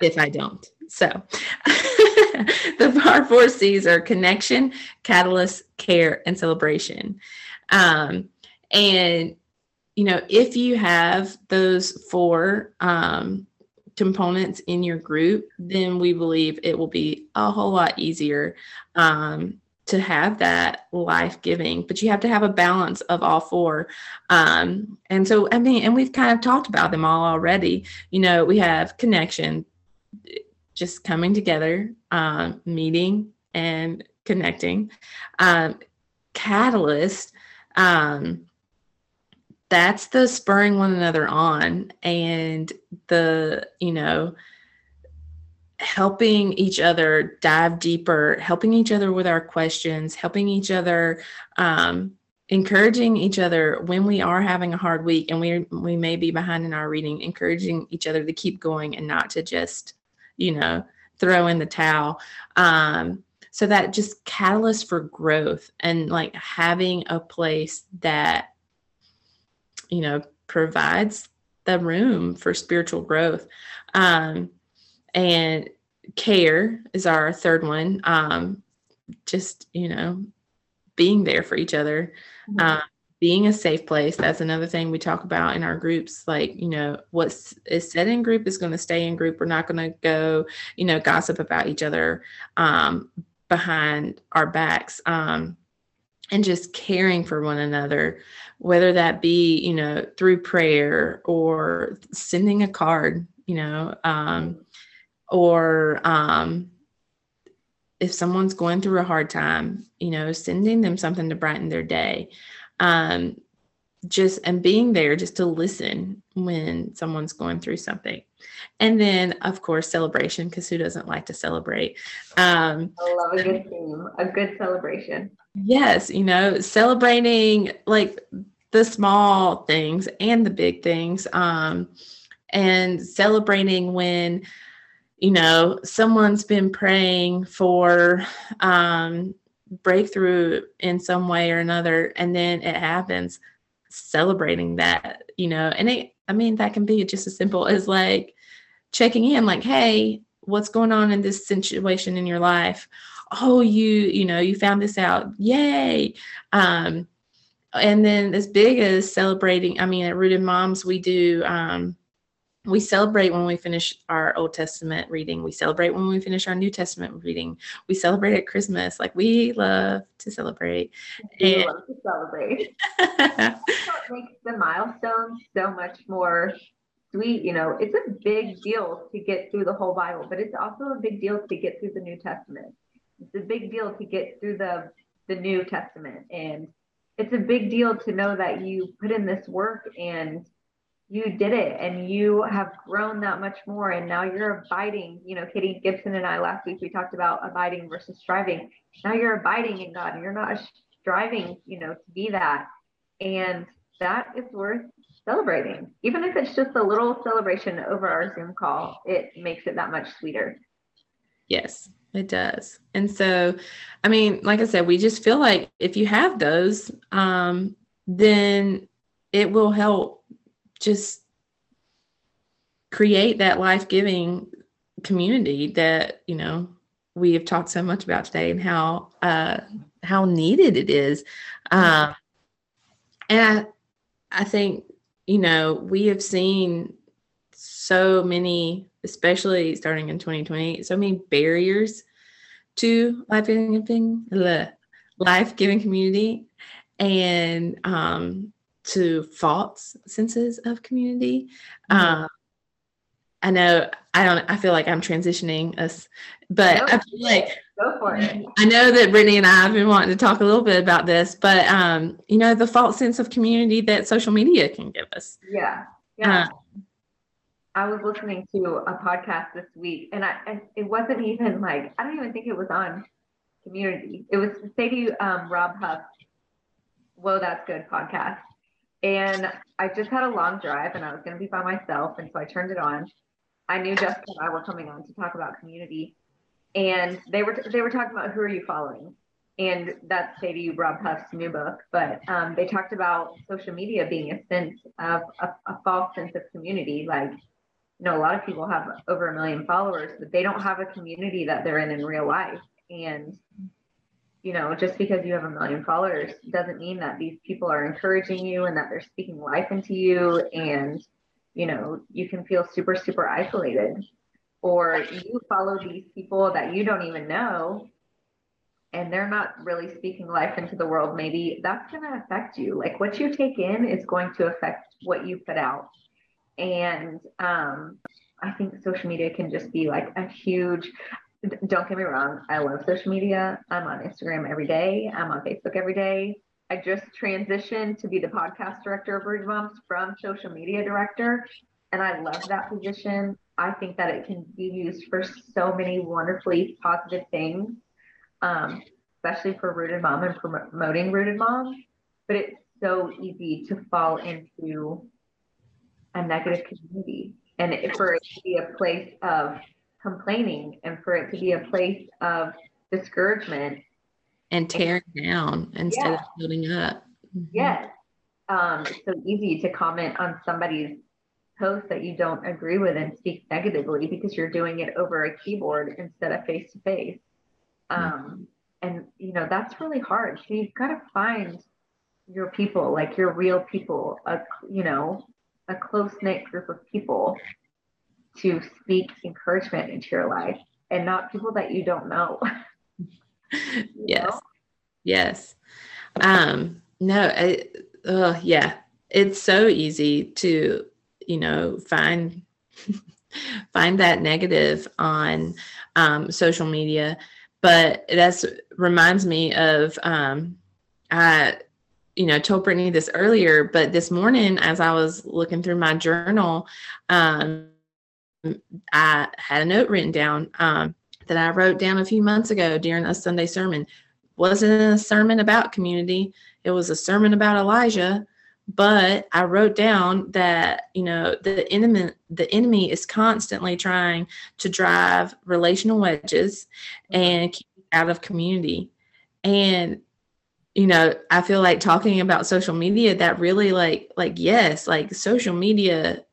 if I don't. So the our four C's are connection, catalyst, care, and celebration. Um, and you know, if you have those four um, components in your group, then we believe it will be a whole lot easier um, to have that life giving, but you have to have a balance of all four. Um, and so, I mean, and we've kind of talked about them all already. You know, we have connection, just coming together, um, meeting and connecting. Um, catalyst, um, that's the spurring one another on and the, you know, helping each other dive deeper, helping each other with our questions, helping each other, um, encouraging each other when we are having a hard week and we we may be behind in our reading, encouraging each other to keep going and not to just, you know, throw in the towel. Um, so that just catalyst for growth and like having a place that, you know, provides the room for spiritual growth. Um, and care is our third one um, just you know being there for each other mm-hmm. um, being a safe place that's another thing we talk about in our groups like you know what's is said in group is going to stay in group we're not going to go you know gossip about each other um, behind our backs um, and just caring for one another whether that be you know through prayer or sending a card you know um, or um, if someone's going through a hard time, you know, sending them something to brighten their day. Um, just and being there just to listen when someone's going through something. And then, of course, celebration, because who doesn't like to celebrate? Um, I love a good theme, a good celebration. Yes, you know, celebrating like the small things and the big things, um, and celebrating when you know, someone's been praying for um, breakthrough in some way or another, and then it happens, celebrating that, you know, and it, I mean, that can be just as simple as like checking in, like, hey, what's going on in this situation in your life? Oh, you, you know, you found this out. Yay. Um, and then as big as celebrating, I mean, at Rooted Moms, we do, um, we celebrate when we finish our Old Testament reading. We celebrate when we finish our New Testament reading. We celebrate at Christmas. Like we love to celebrate. We and, love to celebrate. it makes the milestones so much more sweet. You know, it's a big deal to get through the whole Bible, but it's also a big deal to get through the New Testament. It's a big deal to get through the the New Testament, and it's a big deal to know that you put in this work and you did it and you have grown that much more and now you're abiding. You know katie gibson and i last week we talked about abiding versus striving now you're abiding in god. And you're not striving you know to be that. And that is worth celebrating. Even if it's just a little celebration over our zoom call it makes it that much sweeter. Yes it does. And so i mean like i said we just feel like if you have those um then it will help just create that life-giving community that you know we have talked so much about today and how uh how needed it is. Um and I, I think you know we have seen so many especially starting in 2020 so many barriers to life-giving life-giving community. And um to false senses of community. Mm-hmm. Um, I know I don't. I feel like I'm transitioning us, but I feel like go for it. I know that Brittany and I have been wanting to talk a little bit about this, but um, you know, the false sense of community that social media can give us. Yeah, yeah. Um, I was listening to a podcast this week, and I and it wasn't even like I don't even think it was on community. It was Sadie um, Rob Huff. Whoa, that's good podcast and I just had a long drive and I was going to be by myself. And so I turned it on. I knew Jessica and I were coming on to talk about community. And they were, they were talking about who are you following? And that's you, Rob Huff's new book. But um, they talked about social media being a sense of a, a false sense of community. Like, you know, a lot of people have over a million followers, but they don't have a community that they're in in real life. And you know, just because you have a million followers doesn't mean that these people are encouraging you and that they're speaking life into you. And, you know, you can feel super, super isolated. Or you follow these people that you don't even know and they're not really speaking life into the world. Maybe that's going to affect you. Like what you take in is going to affect what you put out. And um, I think social media can just be like a huge don't get me wrong, I love social media. I'm on Instagram every day. I'm on Facebook every day. I just transitioned to be the podcast director of Rooted Moms from social media director. And I love that position. I think that it can be used for so many wonderfully positive things, um, especially for Rooted Mom and promoting Rooted Mom. But it's so easy to fall into a negative community and for it to be a place of complaining and for it to be a place of discouragement and tearing down instead yeah. of building up. Mm-hmm. Yes. Um, it's so easy to comment on somebody's post that you don't agree with and speak negatively because you're doing it over a keyboard instead of face to face. And you know that's really hard. So you've got to find your people, like your real people, a you know, a close knit group of people to speak encouragement into your life and not people that you don't know. yes. Know? Yes. Um, no, I, uh, yeah, it's so easy to, you know, find, find that negative on, um, social media, but that's reminds me of, um, I, you know, told Brittany this earlier, but this morning as I was looking through my journal, um, I had a note written down um, that I wrote down a few months ago during a Sunday sermon. Wasn't a sermon about community, it was a sermon about Elijah. But I wrote down that you know the enemy the enemy is constantly trying to drive relational wedges and keep out of community. And you know, I feel like talking about social media that really like like yes, like social media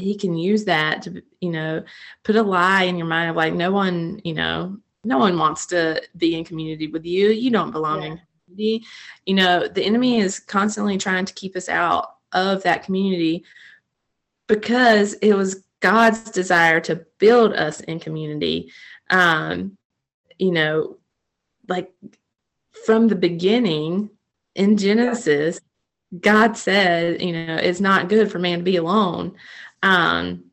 he can use that to you know put a lie in your mind of like no one you know no one wants to be in community with you you don't belong yeah. in community, you know, the enemy is constantly trying to keep us out of that community because it was God's desire to build us in community. Um, you know, like from the beginning in Genesis, God said, you know, it's not good for man to be alone. Um,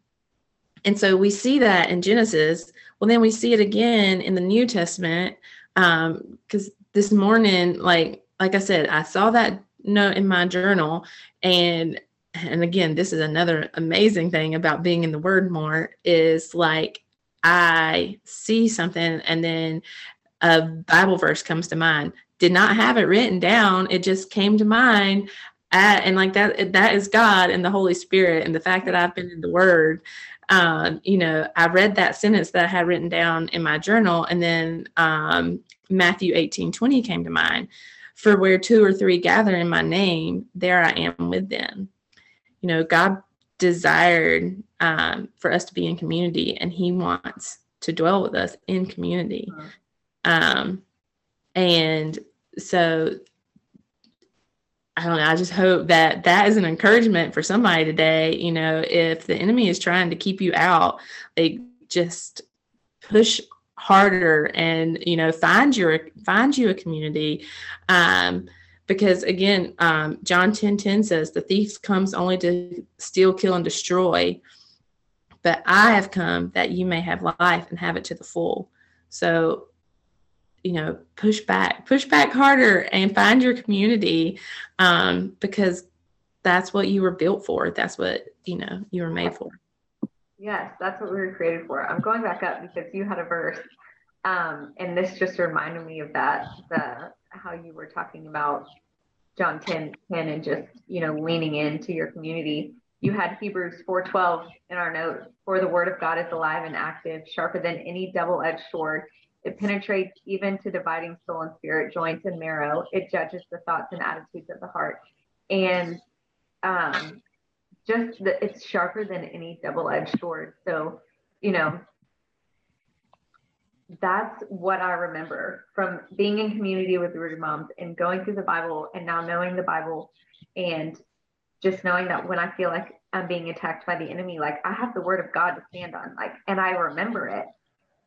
and so we see that in Genesis. Well, then we see it again in the New Testament. Because um, this morning, like like I said, I saw that note in my journal, and and again, this is another amazing thing about being in the Word more is like I see something, and then a Bible verse comes to mind. Did not have it written down; it just came to mind at, and like that that is god and the holy spirit and the fact that i've been in the word. Um, you know i read that sentence that i had written down in my journal and then um, matthew 18 20 came to mind. For where two or three gather in my name there i am with them. You know god desired um, for us to be in community and he wants to dwell with us in community. Um, and so I don't know. I just hope that that is an encouragement for somebody today. You know, if the enemy is trying to keep you out, like just push harder and you know find your find you a community um because again um john 10 10 says the thief comes only to steal kill and destroy but i have come that you may have life and have it to the full so you know push back push back harder and find your community um, because that's what you were built for. That's what you know you were made for. Yes that's what we were created for. I'm going back up because you had a verse um, and this just reminded me of that the how you were talking about john 10 10 and just you know leaning into your community. You had hebrews 4.12 in our note for the word of god is alive and active sharper than any double-edged sword it penetrates even to dividing soul and spirit, joints and marrow. It judges the thoughts and attitudes of the heart. And um, just that it's sharper than any double edged sword. So, you know, that's what I remember from being in community with the Rooted Moms and going through the Bible and now knowing the Bible and just knowing that when I feel like I'm being attacked by the enemy, like I have the word of God to stand on, like, and I remember it.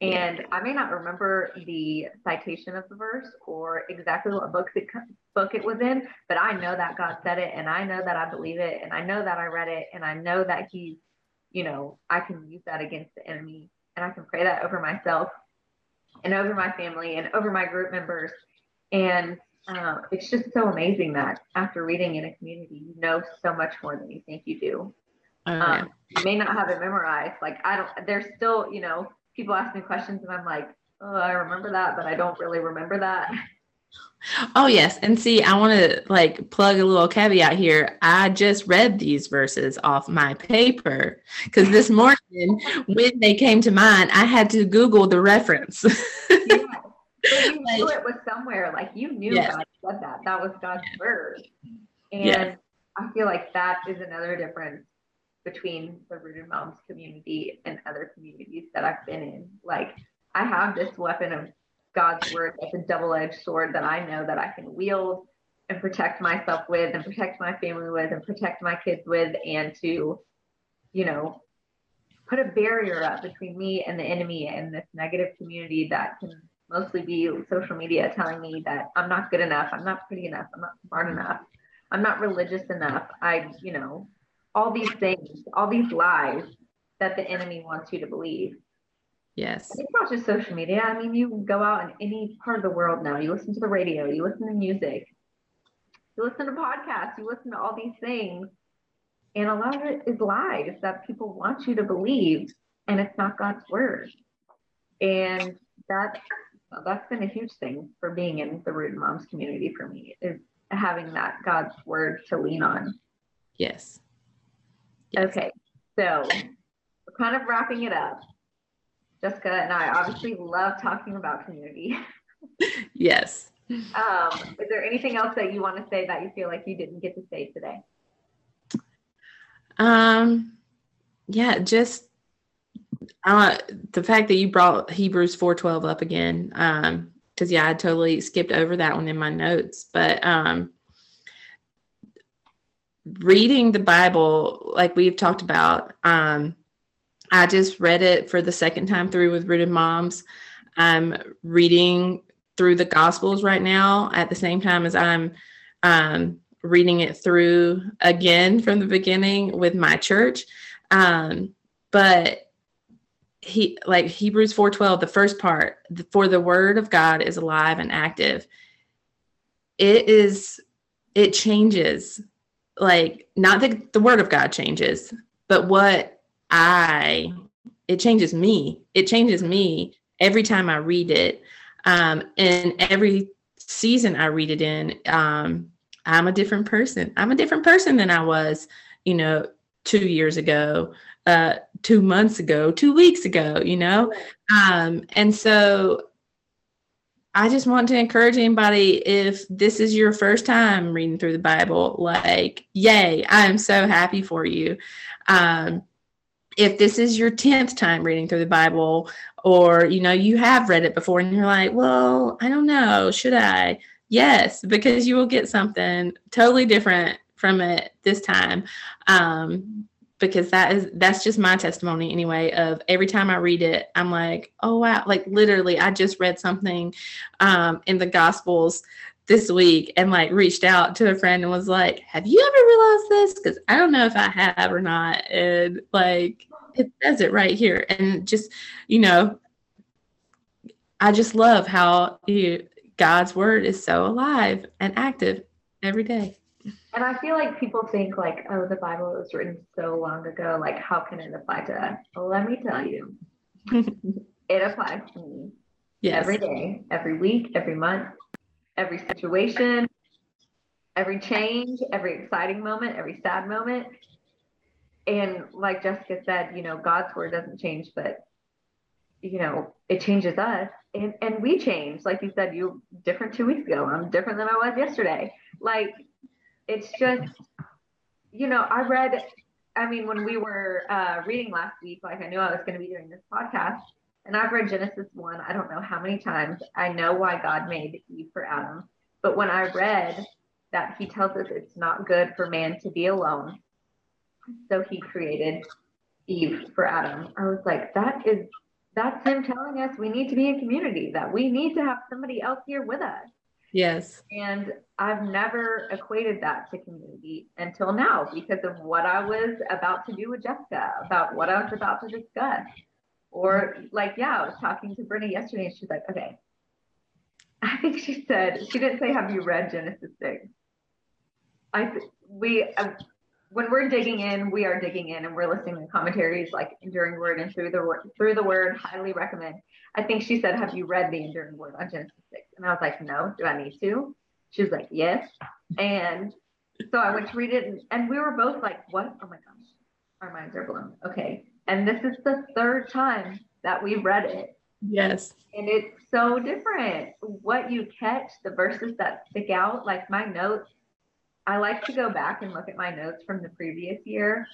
And I may not remember the citation of the verse or exactly what book it, book it was in, but I know that God said it and I know that I believe it and I know that I read it and I know that He's, you know, I can use that against the enemy and I can pray that over myself and over my family and over my group members. And uh, it's just so amazing that after reading in a community, you know so much more than you think you do. Oh, um, you may not have it memorized. Like I don't, there's still, you know, people ask me questions and I'm like, oh, I remember that, but I don't really remember that. Oh yes, and see, I want to like plug a little caveat here. I just read these verses off my paper because this morning when they came to mind, I had to Google the reference. yeah. you knew it was somewhere. Like you knew yes. God said that. That was God's word, and yes. I feel like that is another difference between the Rooted Moms community and other communities that I've been in. Like I have this weapon of God's word that's a double-edged sword that I know that I can wield and protect myself with and protect my family with and protect my kids with and to, you know, put a barrier up between me and the enemy and this negative community that can mostly be social media telling me that I'm not good enough, I'm not pretty enough, I'm not smart enough, I'm not religious enough. I, you know, all these things, all these lies that the enemy wants you to believe. Yes. It's not just social media. I mean, you go out in any part of the world now, you listen to the radio, you listen to music, you listen to podcasts, you listen to all these things. And a lot of it is lies that people want you to believe, and it's not God's word. And that that's been a huge thing for being in the Rooted Moms community for me is having that God's word to lean on. Yes. Yes. Okay, so we're kind of wrapping it up. Jessica and I obviously love talking about community. yes. Um, is there anything else that you want to say that you feel like you didn't get to say today? Um, yeah, just uh, the fact that you brought Hebrews 4:12 up again. Um, because yeah, I totally skipped over that one in my notes. But um, reading the Bible, like we've talked about, um, I just read it for the second time through with Rooted Moms. I'm reading through the Gospels right now at the same time as I'm um, reading it through again from the beginning with my church. Um, but he like Hebrews 4:12 the first part for the word of God is alive and active it is it changes like not that the word of God changes but what I it changes me. It changes me every time I read it. Um and every season I read it in um I'm a different person. I'm a different person than I was you know 2 years ago uh, two months ago, two weeks ago, you know? Um, and so I just want to encourage anybody if this is your first time reading through the Bible, like, yay, I am so happy for you. Um, if this is your 10th time reading through the Bible, or you know, you have read it before and you're like, well, I don't know, should I? Yes, because you will get something totally different from it this time. Um, because that is that's just my testimony anyway of every time i read it i'm like oh wow. Like literally i just read something um, in the gospels this week and like reached out to a friend and was like have you ever realized this? Because i don't know if i have or not and like it says it right here. And just you know i just love how you, god's word is so alive and active every day and I feel like people think like, oh, the Bible was written so long ago. Like, how can it apply to us? Well, let me tell you, it applies to me yes. every day, every week, every month, every situation, every change, every exciting moment, every sad moment. And like Jessica said, you know, God's word doesn't change, but you know, it changes us and, and we change. Like you said, you different two weeks ago. I'm different than I was yesterday. Like it's just, you know, I read, I mean, when we were uh, reading last week, like I knew I was going to be doing this podcast, and I've read Genesis 1, I don't know how many times. I know why God made Eve for Adam. But when I read that he tells us it's not good for man to be alone, so he created Eve for Adam, I was like, that is, that's him telling us we need to be in community, that we need to have somebody else here with us. Yes. And I've never equated that to community until now because of what I was about to do with Jessica, about what I was about to discuss. Or like, yeah, I was talking to Brittany yesterday and she's like, okay. I think she said, she didn't say, have you read Genesis 6? I, we, uh, when we're digging in, we are digging in and we're listening to commentaries like Enduring Word and through the word through the word, highly recommend. I think she said, Have you read the Enduring Word on Genesis 6? And I was like, No, do I need to? She was like, Yes. And so I went to read it and, and we were both like, What? Oh my gosh, our minds are blown. Okay. And this is the third time that we've read it. Yes. And it's so different. What you catch, the verses that stick out, like my notes I like to go back and look at my notes from the previous year.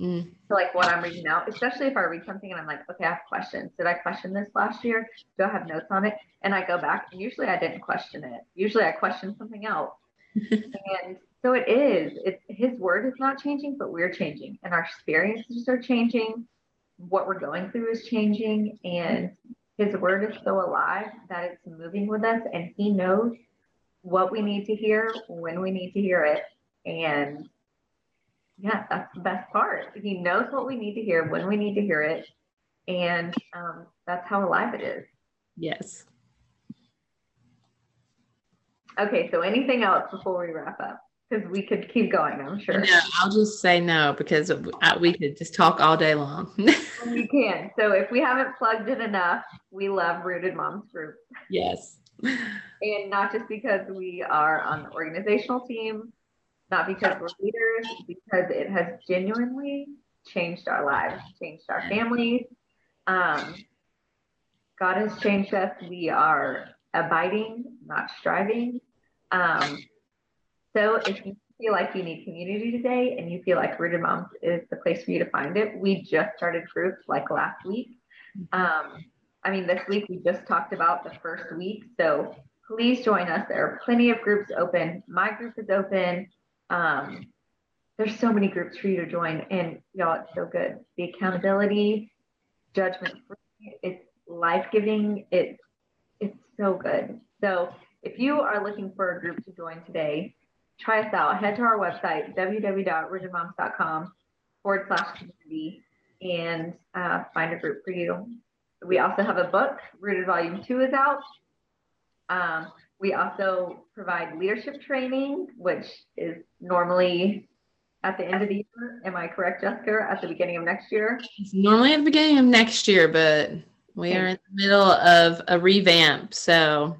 Mm. So like what I'm reading now, especially if I read something and I'm like, okay, I have questions. Did I question this last year? Do I have notes on it? And I go back and usually I didn't question it. Usually I question something else. and so it is. It's his word is not changing, but we're changing and our experiences are changing. What we're going through is changing and his word is so alive that it's moving with us and he knows what we need to hear, when we need to hear it. And yeah, that's the best part. He knows what we need to hear, when we need to hear it. And um, that's how alive it is. Yes. Okay, so anything else before we wrap up? Because we could keep going, I'm sure. No, I'll just say no because we could just talk all day long. we can. So if we haven't plugged it enough, we love Rooted Moms Group. Yes and not just because we are on the organizational team, not because we're leaders, because it has genuinely changed our lives, changed our families. Um, God has changed us. We are abiding, not striving. Um, so if you feel like you need community today and you feel like Rooted Moms is the place for you to find it, we just started groups like last week. Um, I mean, this week we just talked about the first week. So please join us. There are plenty of groups open. My group is open. Um, there's so many groups for you to join, and y'all, it's so good. The accountability, judgment free, it's life giving. It's it's so good. So if you are looking for a group to join today, try us out. Head to our website www.rootedmoms.com forward slash community and uh, find a group for you. We also have a book, Rooted Volume 2 is out. Um, we also provide leadership training, which is normally at the end of the year. Am I correct, Jessica? At the beginning of next year? It's normally at the beginning of next year, but we are in the middle of a revamp. So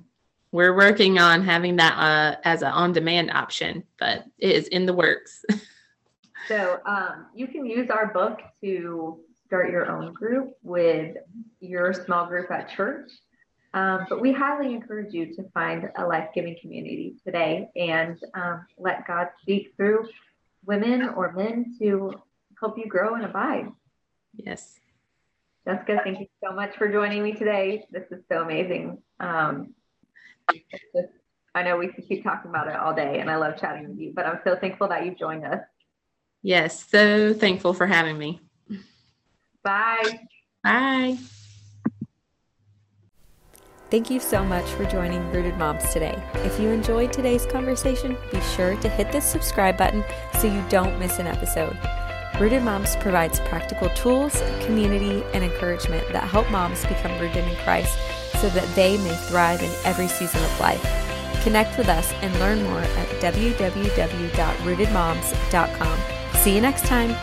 we're working on having that uh, as an on demand option, but it is in the works. so um, you can use our book to start your own group with your small group at church. Um, but we highly encourage you to find a life giving community today and um, let God speak through women or men to help you grow and abide. Yes. Jessica, thank you so much for joining me today. This is so amazing. Um, just, I know we can keep talking about it all day, and I love chatting with you, but I'm so thankful that you joined us. Yes, so thankful for having me. Bye. Bye. Thank you so much for joining Rooted Moms today. If you enjoyed today's conversation, be sure to hit the subscribe button so you don't miss an episode. Rooted Moms provides practical tools, community, and encouragement that help moms become rooted in Christ so that they may thrive in every season of life. Connect with us and learn more at www.rootedmoms.com. See you next time.